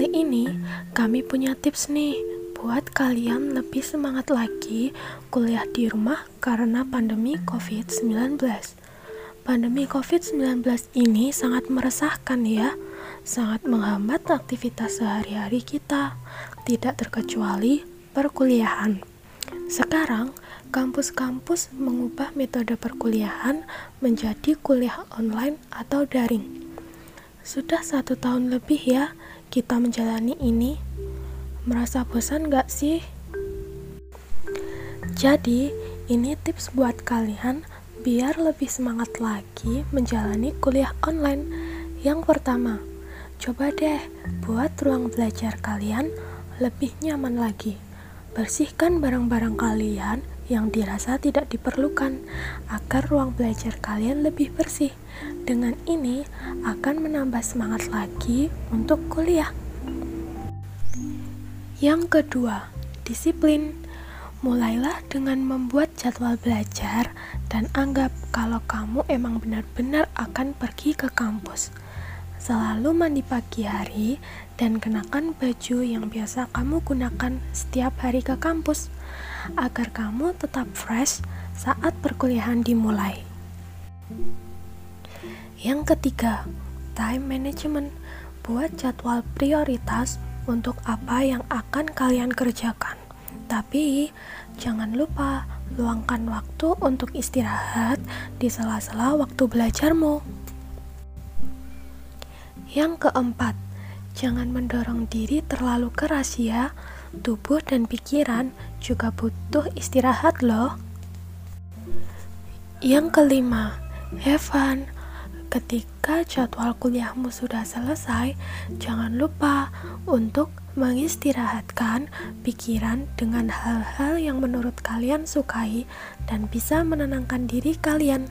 Kali ini kami punya tips nih buat kalian lebih semangat lagi kuliah di rumah karena pandemi COVID-19. Pandemi COVID-19 ini sangat meresahkan ya, sangat menghambat aktivitas sehari-hari kita, tidak terkecuali perkuliahan. Sekarang, kampus-kampus mengubah metode perkuliahan menjadi kuliah online atau daring. Sudah satu tahun lebih ya kita menjalani ini. Merasa bosan gak sih? Jadi, ini tips buat kalian biar lebih semangat lagi menjalani kuliah online. Yang pertama, coba deh buat ruang belajar kalian lebih nyaman lagi. Bersihkan barang-barang kalian yang dirasa tidak diperlukan agar ruang belajar kalian lebih bersih. Dengan ini akan menambah semangat lagi untuk kuliah. Yang kedua, disiplin. Mulailah dengan membuat jadwal belajar dan anggap kalau kamu emang benar-benar akan pergi ke kampus. Selalu mandi pagi hari dan kenakan baju yang biasa kamu gunakan setiap hari ke kampus agar kamu tetap fresh saat perkuliahan dimulai. Yang ketiga, time management. Buat jadwal prioritas untuk apa yang akan kalian kerjakan. Tapi jangan lupa luangkan waktu untuk istirahat di sela-sela waktu belajarmu. Yang keempat, jangan mendorong diri terlalu keras ya. Tubuh dan pikiran juga butuh istirahat loh. Yang kelima, fun. Ketika jadwal kuliahmu sudah selesai, jangan lupa untuk mengistirahatkan pikiran dengan hal-hal yang menurut kalian sukai dan bisa menenangkan diri kalian.